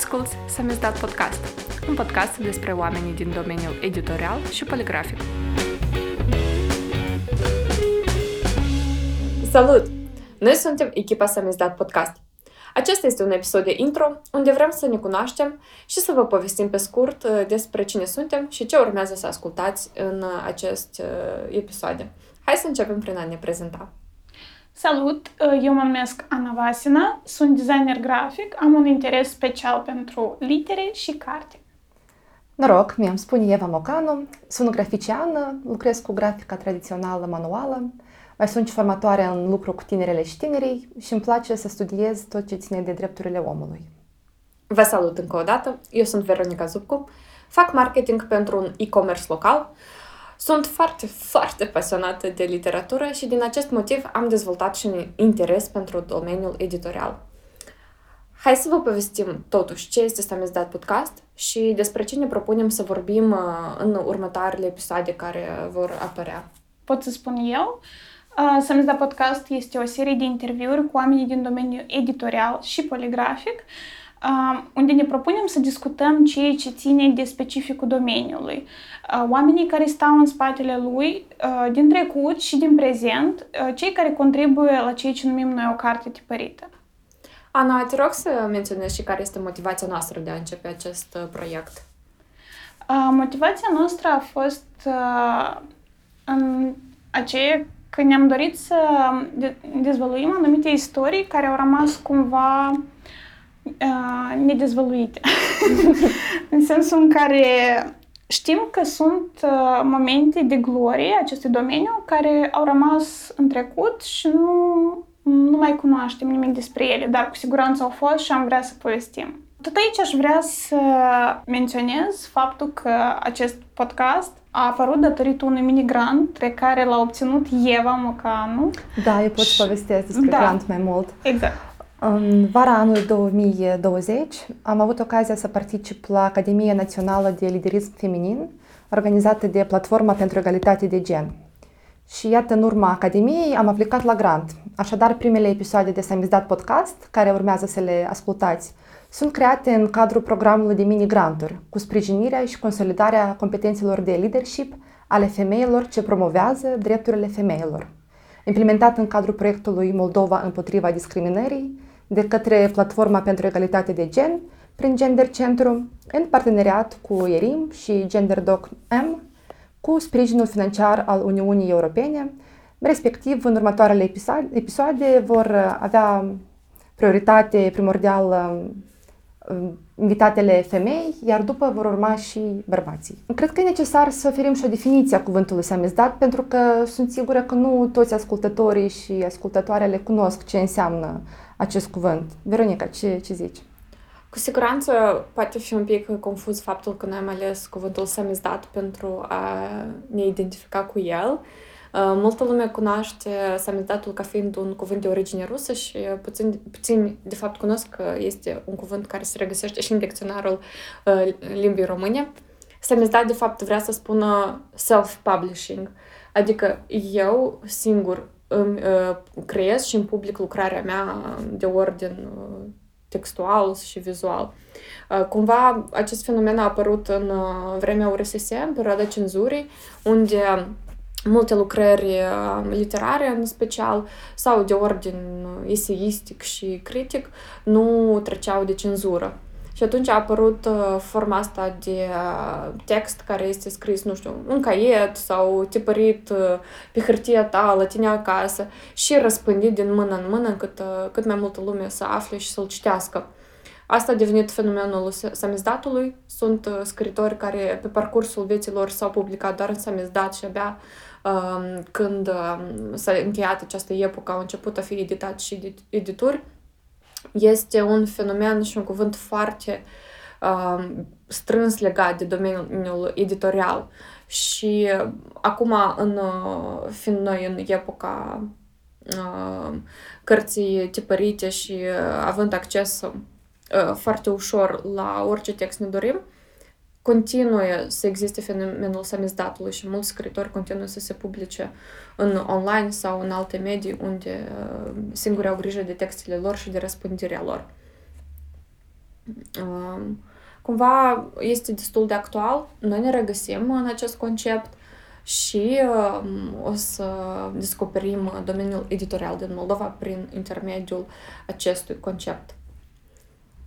Asculți Samizdat Podcast, un podcast despre oamenii din domeniul editorial și poligrafic. Salut! Noi suntem echipa Samizdat Podcast. Acesta este un episod de intro unde vrem să ne cunoaștem și să vă povestim pe scurt uh, despre cine suntem și ce urmează să ascultați în uh, acest uh, episoade. Hai să începem prin a ne prezenta. Salut! Eu mă numesc Ana Vasina, sunt designer grafic, am un interes special pentru litere și carte. Noroc, mi-am spun Eva Mocanu, sunt graficiană, lucrez cu grafica tradițională manuală, mai sunt și formatoare în lucru cu tinerele și tinerii și îmi place să studiez tot ce ține de drepturile omului. Vă salut încă o dată, eu sunt Veronica Zupcu, fac marketing pentru un e-commerce local, sunt foarte, foarte pasionată de literatură și din acest motiv am dezvoltat și un interes pentru domeniul editorial. Hai să vă povestim totuși ce este Samizdat Podcast și despre ce ne propunem să vorbim uh, în următoarele episoade care vor apărea. Pot să spun eu? Uh, Samizdat Podcast este o serie de interviuri cu oamenii din domeniul editorial și poligrafic, unde ne propunem să discutăm ceea ce ține de specificul domeniului. Oamenii care stau în spatele lui din trecut și din prezent, cei care contribuie la ceea ce numim noi o carte tipărită. Ana, te rog să menționezi și care este motivația noastră de a începe acest proiect. Motivația noastră a fost în aceea că ne-am dorit să dezvăluim anumite istorii care au rămas cumva uh, nedezvăluite. în sensul în care știm că sunt uh, momente de glorie acestui domeniu care au rămas în trecut și nu, nu mai cunoaștem nimic despre ele, dar cu siguranță au fost și am vrea să povestim. Tot aici aș vrea să menționez faptul că acest podcast a apărut datorită unui mini-grant pe care l-a obținut Eva Mocanu. Da, eu pot să povestesc despre da. grant mai mult. Exact. În vara anului 2020 am avut ocazia să particip la Academia Națională de Liderism Feminin, organizată de Platforma pentru Egalitate de Gen. Și iată, în urma Academiei am aplicat la grant. Așadar, primele episoade de Samizdat Podcast, care urmează să le ascultați, sunt create în cadrul programului de mini-granturi, cu sprijinirea și consolidarea competențelor de leadership ale femeilor ce promovează drepturile femeilor. Implementat în cadrul proiectului Moldova împotriva discriminării, de către Platforma pentru Egalitate de Gen, prin Gender Centru, în parteneriat cu ERIM și GenderDoc M, cu sprijinul financiar al Uniunii Europene, respectiv în următoarele episoade vor avea prioritate primordială invitatele femei, iar după vor urma și bărbații. Cred că e necesar să oferim și o definiție a cuvântului samizdat, pentru că sunt sigură că nu toți ascultătorii și ascultătoarele cunosc ce înseamnă acest cuvânt. Veronica, ce, ce zici? Cu siguranță poate fi un pic confuz faptul că noi am ales cuvântul samizdat pentru a ne identifica cu el, Uh, multă lume cunoaște samizdatul ca fiind un cuvânt de origine rusă și puțin, puțin de fapt cunosc că este un cuvânt care se regăsește și în dicționarul uh, limbii române. Samizdat de fapt vrea să spună self-publishing, adică eu singur îmi uh, creez și în public lucrarea mea de ordin textual și vizual. Cumva acest fenomen a apărut în vremea URSS, în perioada cenzurii, unde multe lucrări uh, literare în special sau de ordin uh, eseistic și critic nu treceau de cenzură. Și atunci a apărut uh, forma asta de text care este scris, nu știu, în caiet sau tipărit pe hârtia ta, la tine acasă și răspândit din mână în mână încât cât mai multă lume să afle și să-l citească. Asta a devenit fenomenul samizdatului. Sunt scritori care pe parcursul vieților s-au publicat doar în samizdat și abia Um, când um, s-a încheiat această epocă, au început a fi editat și edituri, este un fenomen și un cuvânt foarte um, strâns legat de domeniul editorial. Și acum, în, uh, fiind noi în epoca uh, cărții tipărite și uh, având acces uh, foarte ușor la orice text ne dorim, continuă să existe fenomenul samizdatului și mulți scritori continuă să se publice în online sau în alte medii unde uh, singuri au grijă de textele lor și de răspândirea lor. Um, cumva este destul de actual, noi ne regăsim în acest concept și um, o să descoperim domeniul editorial din Moldova prin intermediul acestui concept.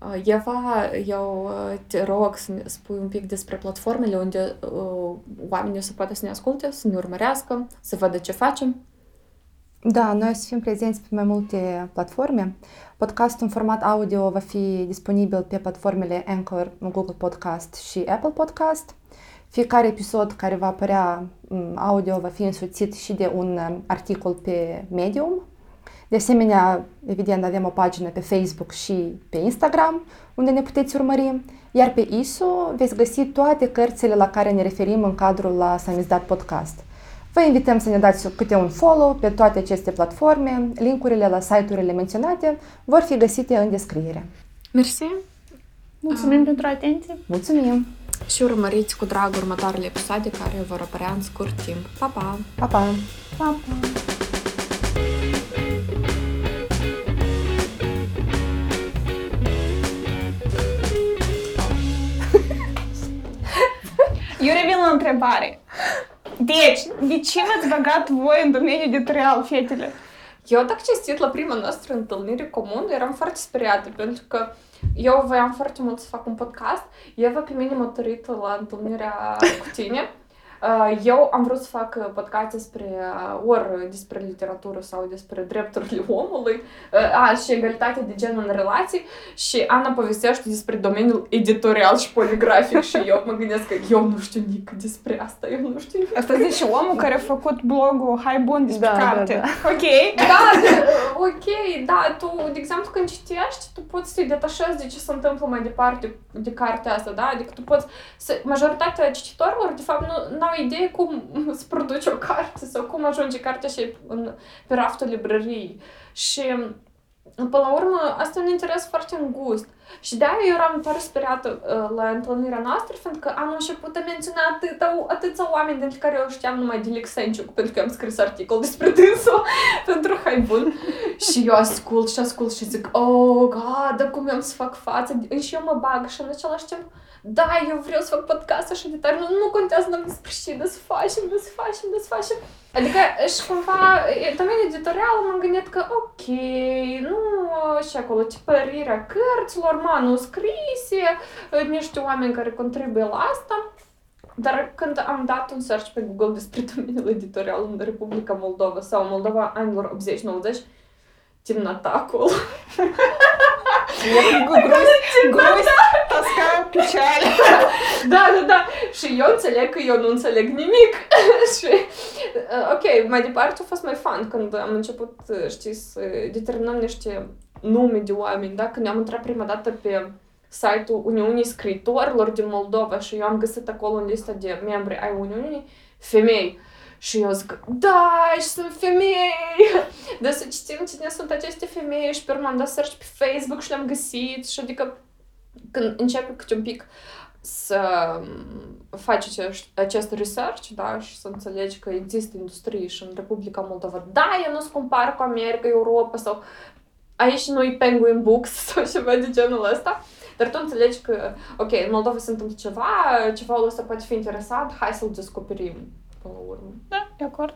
Uh, Eva, eu uh, te rog să ne spui un pic despre platformele unde uh, oamenii o să poată să ne asculte, să ne urmărească, să vadă ce facem. Da, noi o să fim prezenți pe mai multe platforme. Podcastul în format audio va fi disponibil pe platformele Anchor, Google Podcast și Apple Podcast. Fiecare episod care va apărea audio va fi însoțit și de un articol pe Medium. De asemenea, evident, avem o pagină pe Facebook și pe Instagram, unde ne puteți urmări. Iar pe ISO veți găsi toate cărțile la care ne referim în cadrul la Samizdat Podcast. Vă invităm să ne dați câte un follow pe toate aceste platforme. Linkurile la site-urile menționate vor fi găsite în descriere. Mersi! Mulțumim uh. pentru atenție! Mulțumim! Și urmăriți cu drag următoarele episoade care vor apărea în scurt timp. Pa, pa! Pa, pa! Pa, pa! Eu revin la întrebare. Deci, de ce v-ați băgat voi în domeniul editorial, fetele? Eu, dacă citit la prima noastră întâlnire comună, eram foarte speriată, pentru că eu voiam foarte mult să fac un podcast. Eva pe mine m-a tărit la întâlnirea cu tine. Uh, eu am vrut să fac uh, podcast despre uh, ori despre literatură sau despre drepturile omului a, și egalitatea de gen în relații și Ana povestește despre domeniul editorial și poligrafic și eu mă gândesc că eu nu știu nici despre asta, eu nu știu nici. Asta zice omul care a făcut blogul Hai Bun despre da, carte. Da, da. Ok? Da, de, ok, da, tu, de exemplu, când citești, tu poți să te detașezi de ce se întâmplă mai departe de cartea asta, da? Adică tu poți să, majoritatea cititorilor, de fapt, nu au idee cum să produci o carte sau cum ajunge cartea și în, pe raftul librăriei. Și Până la urmă, asta e un interes foarte îngust. Și de-aia eu eram tare speriată uh, la întâlnirea noastră, pentru că am început a menționa atâta, atâția oameni, dintre care eu știam numai de Lexenciuc, pentru că am scris articol despre dânsul pentru Hai Bun. și eu ascult și ascult și zic, oh, god, cum eu să fac față? Și eu mă bag și în același timp, da, eu vreau să fac podcast așa de tare, nu, nu contează numai despre ce, de să facem, de să facem, de să facem. Adică și cumva, domeniul editorial m-am gândit că ok, nu și acolo tipărirea cărților, manuscrise, niște oameni care contribuie la asta. Dar când am dat un search pe Google despre domeniul editorial în Republica Moldova sau Moldova anilor 80-90, темнота acolo. Грусть, грусть, тоска, печаль. Da, da, da. Și eu înțeleg că eu nu înțeleg nimic. și, ok, mai departe a fost mai fun când am început, știi, să determinăm niște nume de oameni, da? Când am intrat prima dată pe site-ul Uniunii Scriitorilor din Moldova și eu am găsit acolo în lista de membri ai Uniunii femei. Și eu zic, da, și sunt femei! Dar să citim cine sunt aceste femei și pe urmă am dat search pe Facebook și le-am găsit și adică când începe câte un pic să faci acest, acest research, da, și să înțelegi că există industrie și în Republica Moldova. Da, eu nu se compar cu America, Europa sau aici nu-i Penguin Books sau ceva de genul ăsta, dar tu înțelegi că, ok, în Moldova se întâmplă ceva, ceva ăsta poate fi interesant, hai să-l descoperim până la urmă. Da, de acord.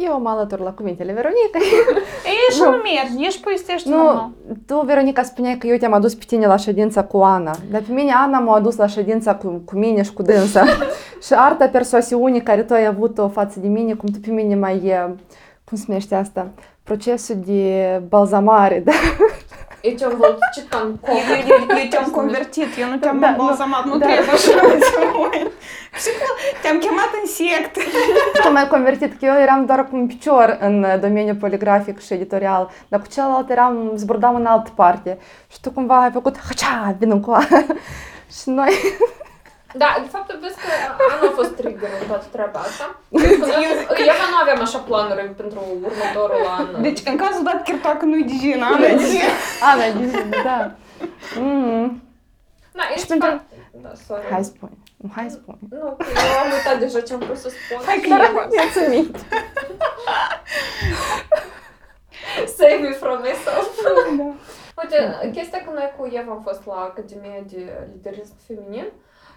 Eu mă alătur la cuvintele Veronica. Ei, și nu, nu mergi, ești povestești Nu, normal. tu, Veronica, spuneai că eu te-am adus pe tine la ședința cu Ana. Dar pe mine Ana m-a adus la ședința cu, cu mine și cu dânsa. și arta persoasiunii care tu ai avut-o față de mine, cum tu pe mine mai, cum se numește asta, procesul de balzamare, da? Eu te-am văzut ce cam eu, eu, eu te-am convertit, eu nu te-am da, balzamat, nu, nu da. trebuie așa Te-am chemat în sectă. Tu m-ai convertit, că eu eram doar cu un picior în domeniul poligrafic și editorial, dar cu celălalt eram, zburdam în altă parte. Și tu cumva ai făcut, hăcea, vin cu Și noi... Da, de fapt, vezi că nu a fost trigger în toată treaba asta. Eu, eu nu aveam așa planuri pentru următorul an. Deci, în cazul dat, chiar dacă nu-i Digina, Ana e Digina. Ana e Digina, da. Mm. Da, ești pentru... Da, sorry. Hai spune. Hai spune. Nu, eu am uitat deja ce am vrut să spun. Hai că e mulțumit. Save me from myself. Da. Ok, Uite, chestia că noi cu Eva am fost la Academia de Liderism Feminin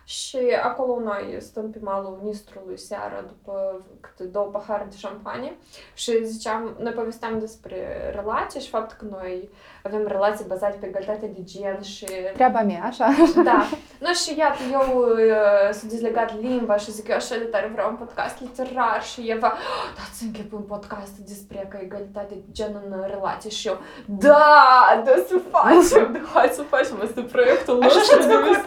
și acolo noi stăm pe malul Nistrului seara după câte două pahare de șampanie. Și ziceam, noi povesteam despre relații și faptul că noi avem relații bazate pe egalitate de gen și... Treaba mea, așa. Da. Nu, și iată, eu uh, s-a dezlegat limba și zic, eu așa de tare vreau un podcast literar și Eva, oh, dați închep un podcast despre că egalitate de gen în relație și eu, da, da să facem, da, hai să facem, asta proiectul nostru. Așa și-ați făcut.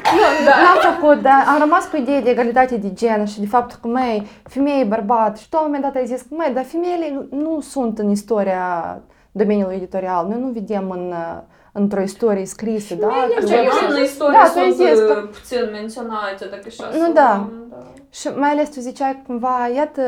Da. N-am făcut, dar am rămas cu ideea de egalitate de gen și de faptul că, măi, femeie, bărbat și tu la un moment dat ai zis că, măi, dar femeile nu sunt în istoria domeniului editorial. Noi nu vedem în, într-o istorie scrisă, da? Femeile în istorie Da, sunt tu ai zis că- uh, puțin menționate, dacă așa Nu, să da. luăm, da. Și mai ales tu ziceai cumva, iată,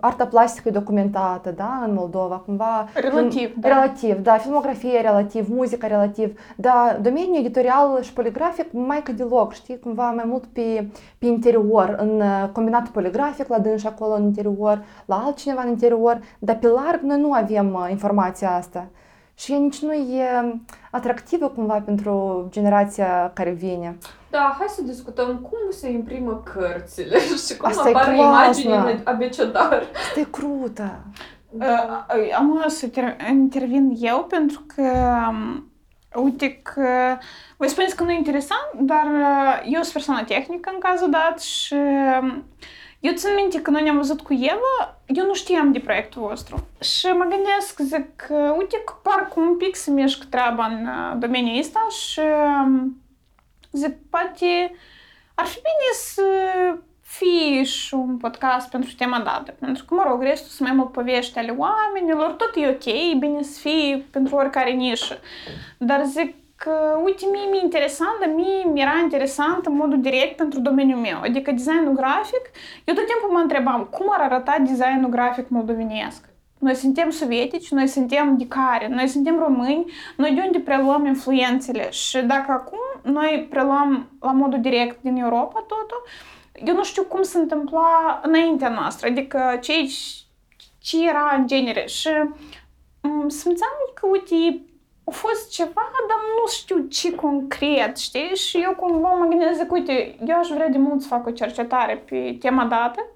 arta plastică e documentată, da, în Moldova, cumva... Relativ, în, da. Relativ, da, filmografie relativ, muzica relativ, dar domeniul editorial și poligrafic mai că deloc, știi, cumva mai mult pe, pe interior, în uh, combinatul poligrafic la dânși acolo în interior, la altcineva în interior, dar pe larg noi nu avem uh, informația asta. Și ea nici nu e atractivă cumva pentru generația care vine. Da, hai să discutăm cum se imprimă cărțile și cum Asta e apar clasă. imagini în abecedar. Asta e crută! Uh, Am o să ter- intervin eu pentru că, um, uite că, voi spuneți că nu e interesant, dar uh, eu sunt persoană tehnică în cazul dat și um, eu țin minte că noi ne-am văzut cu Eva, eu nu știam de proiectul vostru. Și mă gândesc, zic, că, uite că parcă un pic se mișcă treaba în uh, domeniul ăsta și um, zic, poate ar fi bine să fie și un podcast pentru tema dată. Pentru că, mă rog, restul sunt mai mult povești ale oamenilor, tot e ok, e bine să fie pentru oricare nișă. Dar zic că, uite, mie mi-e interesant, dar mie mi-era interesant în modul direct pentru domeniul meu. Adică designul grafic, eu tot timpul mă întrebam cum ar arăta designul grafic moldovenesc. Noi suntem sovietici, noi suntem de care, noi suntem români, noi de unde preluăm influențele și dacă acum noi preluăm la modul direct din Europa totul, eu nu știu cum se întâmpla înaintea noastră, adică ce, ce era în genere și m, simțeam că, uite, a fost ceva, dar nu știu ce concret, știi? Și eu cumva mă gândesc, zic, uite, eu aș vrea de mult să fac o cercetare pe tema dată,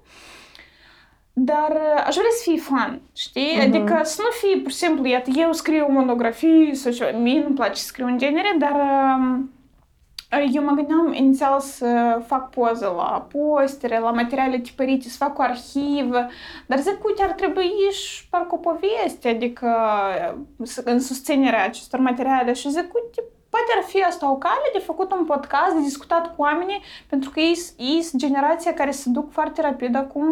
dar uh, aș vrea să fie fun, știi? Mhm. Adică să nu fie, pur și simplu, iată, eu scriu monografii sau ceva. Mie nu-mi place să scriu în genere, dar um, eu mă gândeam inițial să fac poze la postere, la materiale tipărite, să fac o arhivă, dar zic, uite, ar trebui și parcă o poveste, adică să- în susținerea acestor materiale și zic, uite, poate ar fi asta o cale de făcut un podcast, de discutat cu oamenii, pentru că ei, ei sunt generația care se duc foarte rapid acum,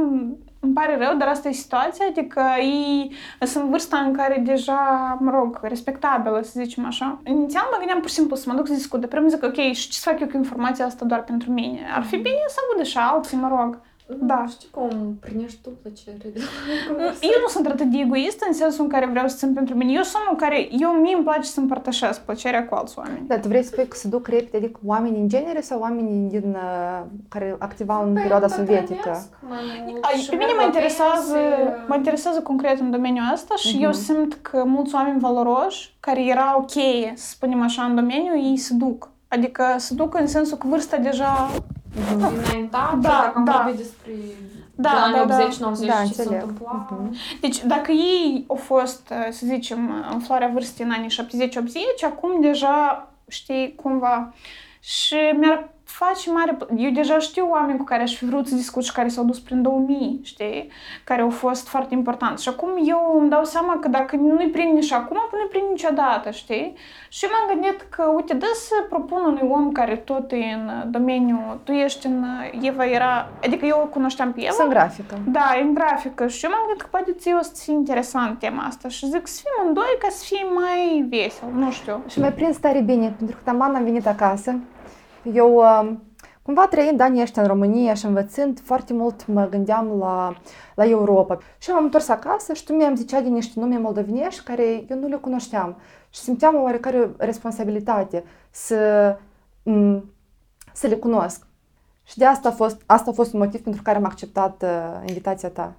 îmi pare rău, dar asta e situația, adică ei sunt în vârsta în care deja, mă rog, respectabilă, să zicem așa. Inițial mă gândeam pur și simplu să mă duc să discut, de primul zic, ok, și ce să fac eu cu informația asta doar pentru mine? Ar fi bine să audă și alții, mă rog. Da. Știi cum primești tu plăcere de Eu nu sunt atât de egoistă în sensul în care vreau să țin pentru mine. Eu sunt unul care, eu mie îmi place să împărtășesc plăcerea cu alți oameni. Da, tu vrei să spui că se duc repede, adică oamenii în genere sau oamenii din, uh, care activau în perioada sovietică? Ai, Pe mine mă interesează, mă interesează concret în domeniul ăsta și eu simt că mulți oameni valoroși care erau ok, să spunem așa, în domeniu, ei se duc. Adică se duc în sensul că vârsta deja... Înaintat, Da, dacă am da. vorbit despre Da, da, da, da. 80-90 Da, ce se înțeleg. întâmpla. Mhm. Deci dacă ei au fost, să zicem, în floarea vârstei în anii 70-80, acum deja, știi, cumva... Și mi-ar face mare... pl- Eu deja știu oameni cu care aș fi vrut să discut și care s-au dus prin 2000, știi? Care au fost foarte importanți. Și acum eu îmi dau seama că dacă nu-i prind nici acum, nu-i prind niciodată, știi? Și m-am gândit că, uite, dă să propun unui om care tot e în domeniu, tu ești în... Eva era... Adică eu o cunoșteam pe Eva. Sunt grafică. Da, e în grafică și eu m-am gândit că poate ție o să fie interesant tema asta și zic să fim în doi ca să fie mai vesel, nu știu. Și mi-a prins tare bine, pentru că taman am venit acasă. Eu, uh, cumva trăind anii ăștia în România și învățând, foarte mult mă gândeam la, la Europa. Și m-am întors acasă și tu mi-am zicea de niște nume moldovenești care eu nu le cunoșteam. Și simțeam o oarecare responsabilitate să, m, să le cunosc. Și de asta a fost, asta a fost un motiv pentru care am acceptat uh, invitația ta.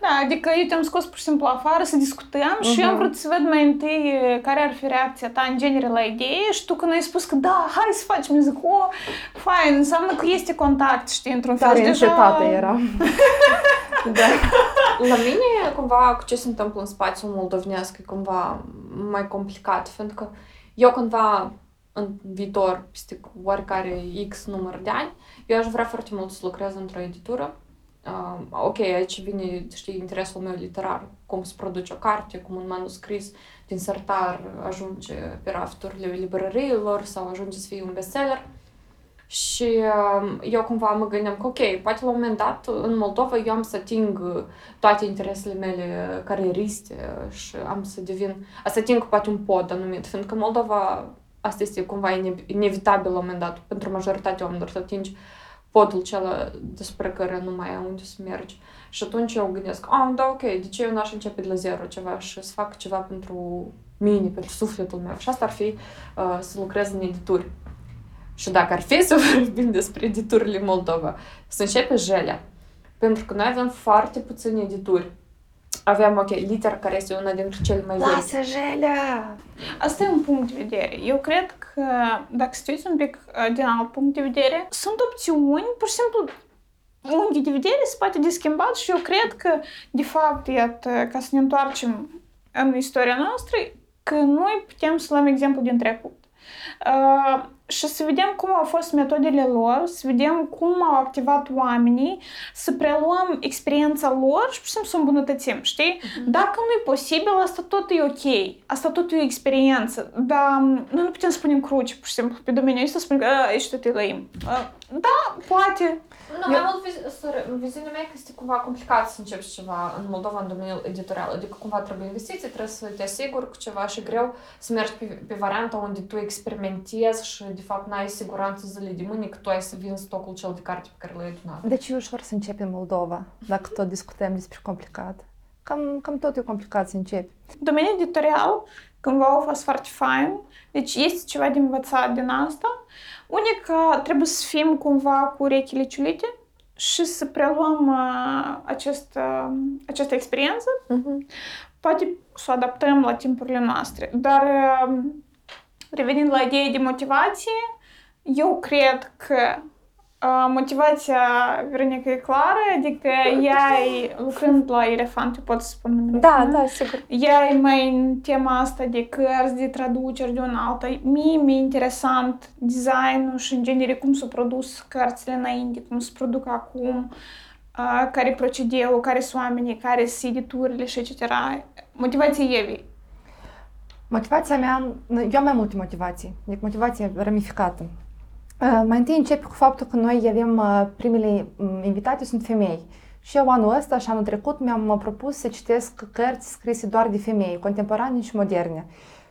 Da, adică eu te-am scos pur și simplu afară să discutăm uh-huh. și eu am vrut să văd mai întâi care ar fi reacția ta în genere la idee și tu când ai spus că da, hai să facem, eu zic, o, fain, înseamnă că este contact, știi, într-un fel. Tare deja... era. da. La mine, cumva, cu ce se întâmplă în spațiul moldovenesc e cumva mai complicat, pentru că eu cumva în viitor, peste oarecare X număr de ani, eu aș vrea foarte mult să lucrez într-o editură. Uh, ok, aici vine, știi, interesul meu literar, cum să produce o carte, cum un manuscris din sertar ajunge pe rafturile librăriilor sau ajunge să fie un bestseller. Și uh, eu cumva mă gândeam că, ok, poate la un moment dat în Moldova eu am să ating toate interesele mele carieriste și am să devin, să ating poate un pod anumit, fiindcă Moldova asta este cumva inevitabil la un moment dat pentru majoritatea oamenilor să atingi podul cel despre care nu mai ai unde să mergi. Și atunci eu gândesc, ah, da, ok, de ce eu n-aș începe de la zero ceva și să fac ceva pentru mine, pentru sufletul meu. Și asta ar fi uh, să lucrez în edituri. Și dacă ar fi să vorbim despre editurile Moldova, să începe Jelea. Pentru că noi avem foarte puține edituri aveam, ok, liter care este una dintre cele mai vechi. Lasă jelea! Asta e un punct de vedere. Eu cred că, dacă să un pic uh, din alt punct de vedere, sunt opțiuni, pur și simplu, unghi de vedere se poate de schimbat și eu cred că, de fapt, iată, ca să ne întoarcem în istoria noastră, că noi putem să luăm exemplu din trecut. Uh, și să vedem cum au fost metodele lor, să vedem cum au activat oamenii, să preluăm experiența lor și pur și simplu să îmbunătățim, știi? Uh-huh. Dacă nu e posibil, asta tot e ok. Asta tot e o experiență. Dar noi nu putem să punem cruci, pur și simplu, pe domeniul ăsta, să spunem că ești tot e lăim. Da, poate. Nu, mai mult, viziunea mea că este cumva complicat să începi ceva în Moldova în domeniul editorial. Adică cumva trebuie investiții, trebuie să te asiguri cu ceva și greu să mergi pe, pe varianta unde tu experimentezi și de fapt n-ai siguranță zile de mâine că tu ai să vinzi stocul cel de carte pe care l-ai adunat. Deci e ușor să începi în Moldova, dacă tot discutăm despre complicat. Cam, cam tot e complicat să începi. Domeniul editorial, cândva a fost foarte fain, deci este ceva de învățat din asta. Unica, trebuie să fim cumva cu urechile ciulite și să preluăm uh, acest, uh, această experiență. Uh-huh. Poate să o adaptăm la timpurile noastre. Dar uh, revenind la ideea de motivație, eu cred că Motivația, Veronica, e clară, adică ea e, lucrând la Elefant, eu pot să spun numele. Da, da, sigur. Ea e mai în tema asta de cărți, de traduceri de un alta. Mie mi-e interesant designul și în genere cum s-au produs cărțile înainte, cum se produc acum, care e procedeul, care sunt oamenii, care sunt editurile și etc. Motivația Evei. Motivația mea, eu am mai multe motivații, deci motivație ramificată. Uh, mai întâi încep cu faptul că noi avem uh, primele mm, invitate sunt femei. Și eu anul ăsta și anul trecut mi-am uh, propus să citesc cărți scrise doar de femei, contemporane și moderne.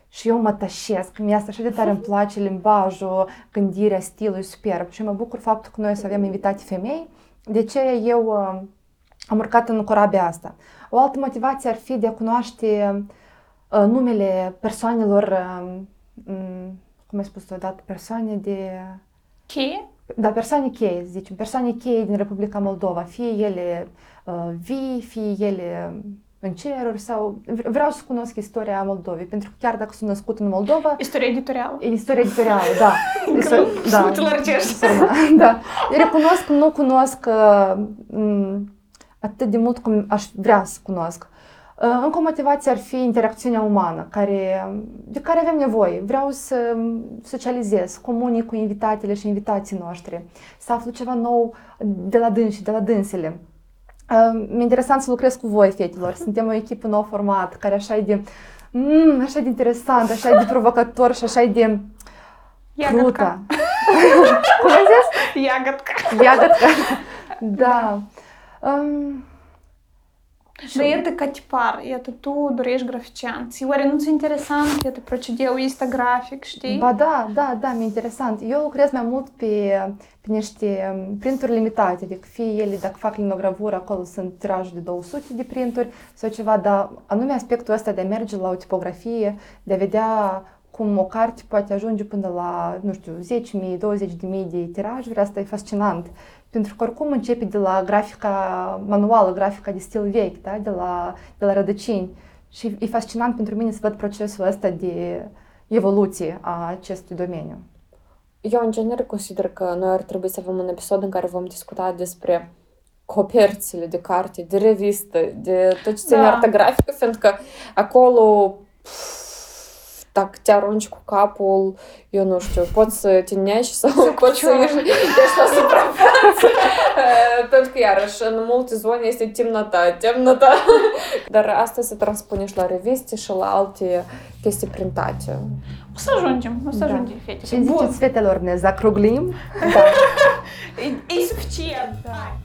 Și eu mă tășesc, mi asta așa de tare îmi place limbajul, gândirea, stilul, e superb. Și mă bucur faptul că noi să avem invitate femei. De ce eu am urcat în corabia asta. O altă motivație ar fi de a cunoaște numele persoanelor, cum ai spus odată, persoane de Cheie? Da, persoane cheie, zicem, persoane cheie din Republica Moldova, fie ele uh, vii, fie ele în ceruri sau... Vreau să cunosc istoria Moldovei, pentru că chiar dacă sunt născut în Moldova... Istoria editorială. Istoria editorială, da. Istor... da. da. Recunosc că nu cunosc uh, atât de mult cum aș vrea să cunosc. Încă o motivație ar fi interacțiunea umană, care, de care avem nevoie. Vreau să socializez, comunic cu invitatele și invitații noștri, să aflu ceva nou de la dânsi, de la dânsele. Mi-e interesant să lucrez cu voi, fetelor. Suntem o echipă nou format, care așa e de, mm, așa de interesant, așa de provocator și așa de Iagătca. Cum ai zis? Iagătca. Iagătca. Da. Um, dar iată ca tipar, iată, tu dorești graficianți. Oare nu-ți interesant, iată, procedeul este grafic, știi? Ba da, da, da, mi-e interesant. Eu lucrez mai mult pe, pe niște printuri limitate, adică fie ele, dacă fac linogravură, acolo sunt tirajul de 200 de printuri sau ceva, dar anume aspectul ăsta de a merge la o tipografie, de a vedea cum o carte poate ajunge până la, nu știu, 10.000, 20.000 de tirajuri, asta e fascinant. Pentru că oricum începe de la grafica manuală, grafica de stil vechi, da? de, la, de la rădăcini. Și e fascinant pentru mine să văd procesul ăsta de evoluție a acestui domeniu. Eu, în genere, consider că noi ar trebui să avem un episod în care vom discuta despre coperțile de carte, de revistă, de tot ce ține Da. artă grafică, fiindcă acolo pf, nu știu, să te sau să la suprafață. Eh, Pentru că, iarăși, în multe zone este temnota, temnota. Dar asta se transpune și la reviste și la alte chestii printate. O să ajungem, o să Da. ajungem, fete. Și ziceți fetelor, ne zacruglim? Da. E, e suficient, da.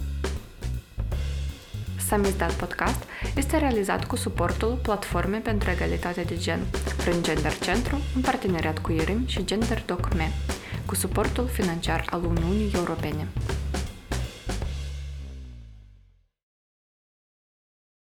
Samizdat Podcast este realizat cu suportul Platformei pentru Egalitate de Gen prin Gender Centru în parteneriat cu IRIM și Gender Doc Me, cu suportul financiar al Uniunii Europene.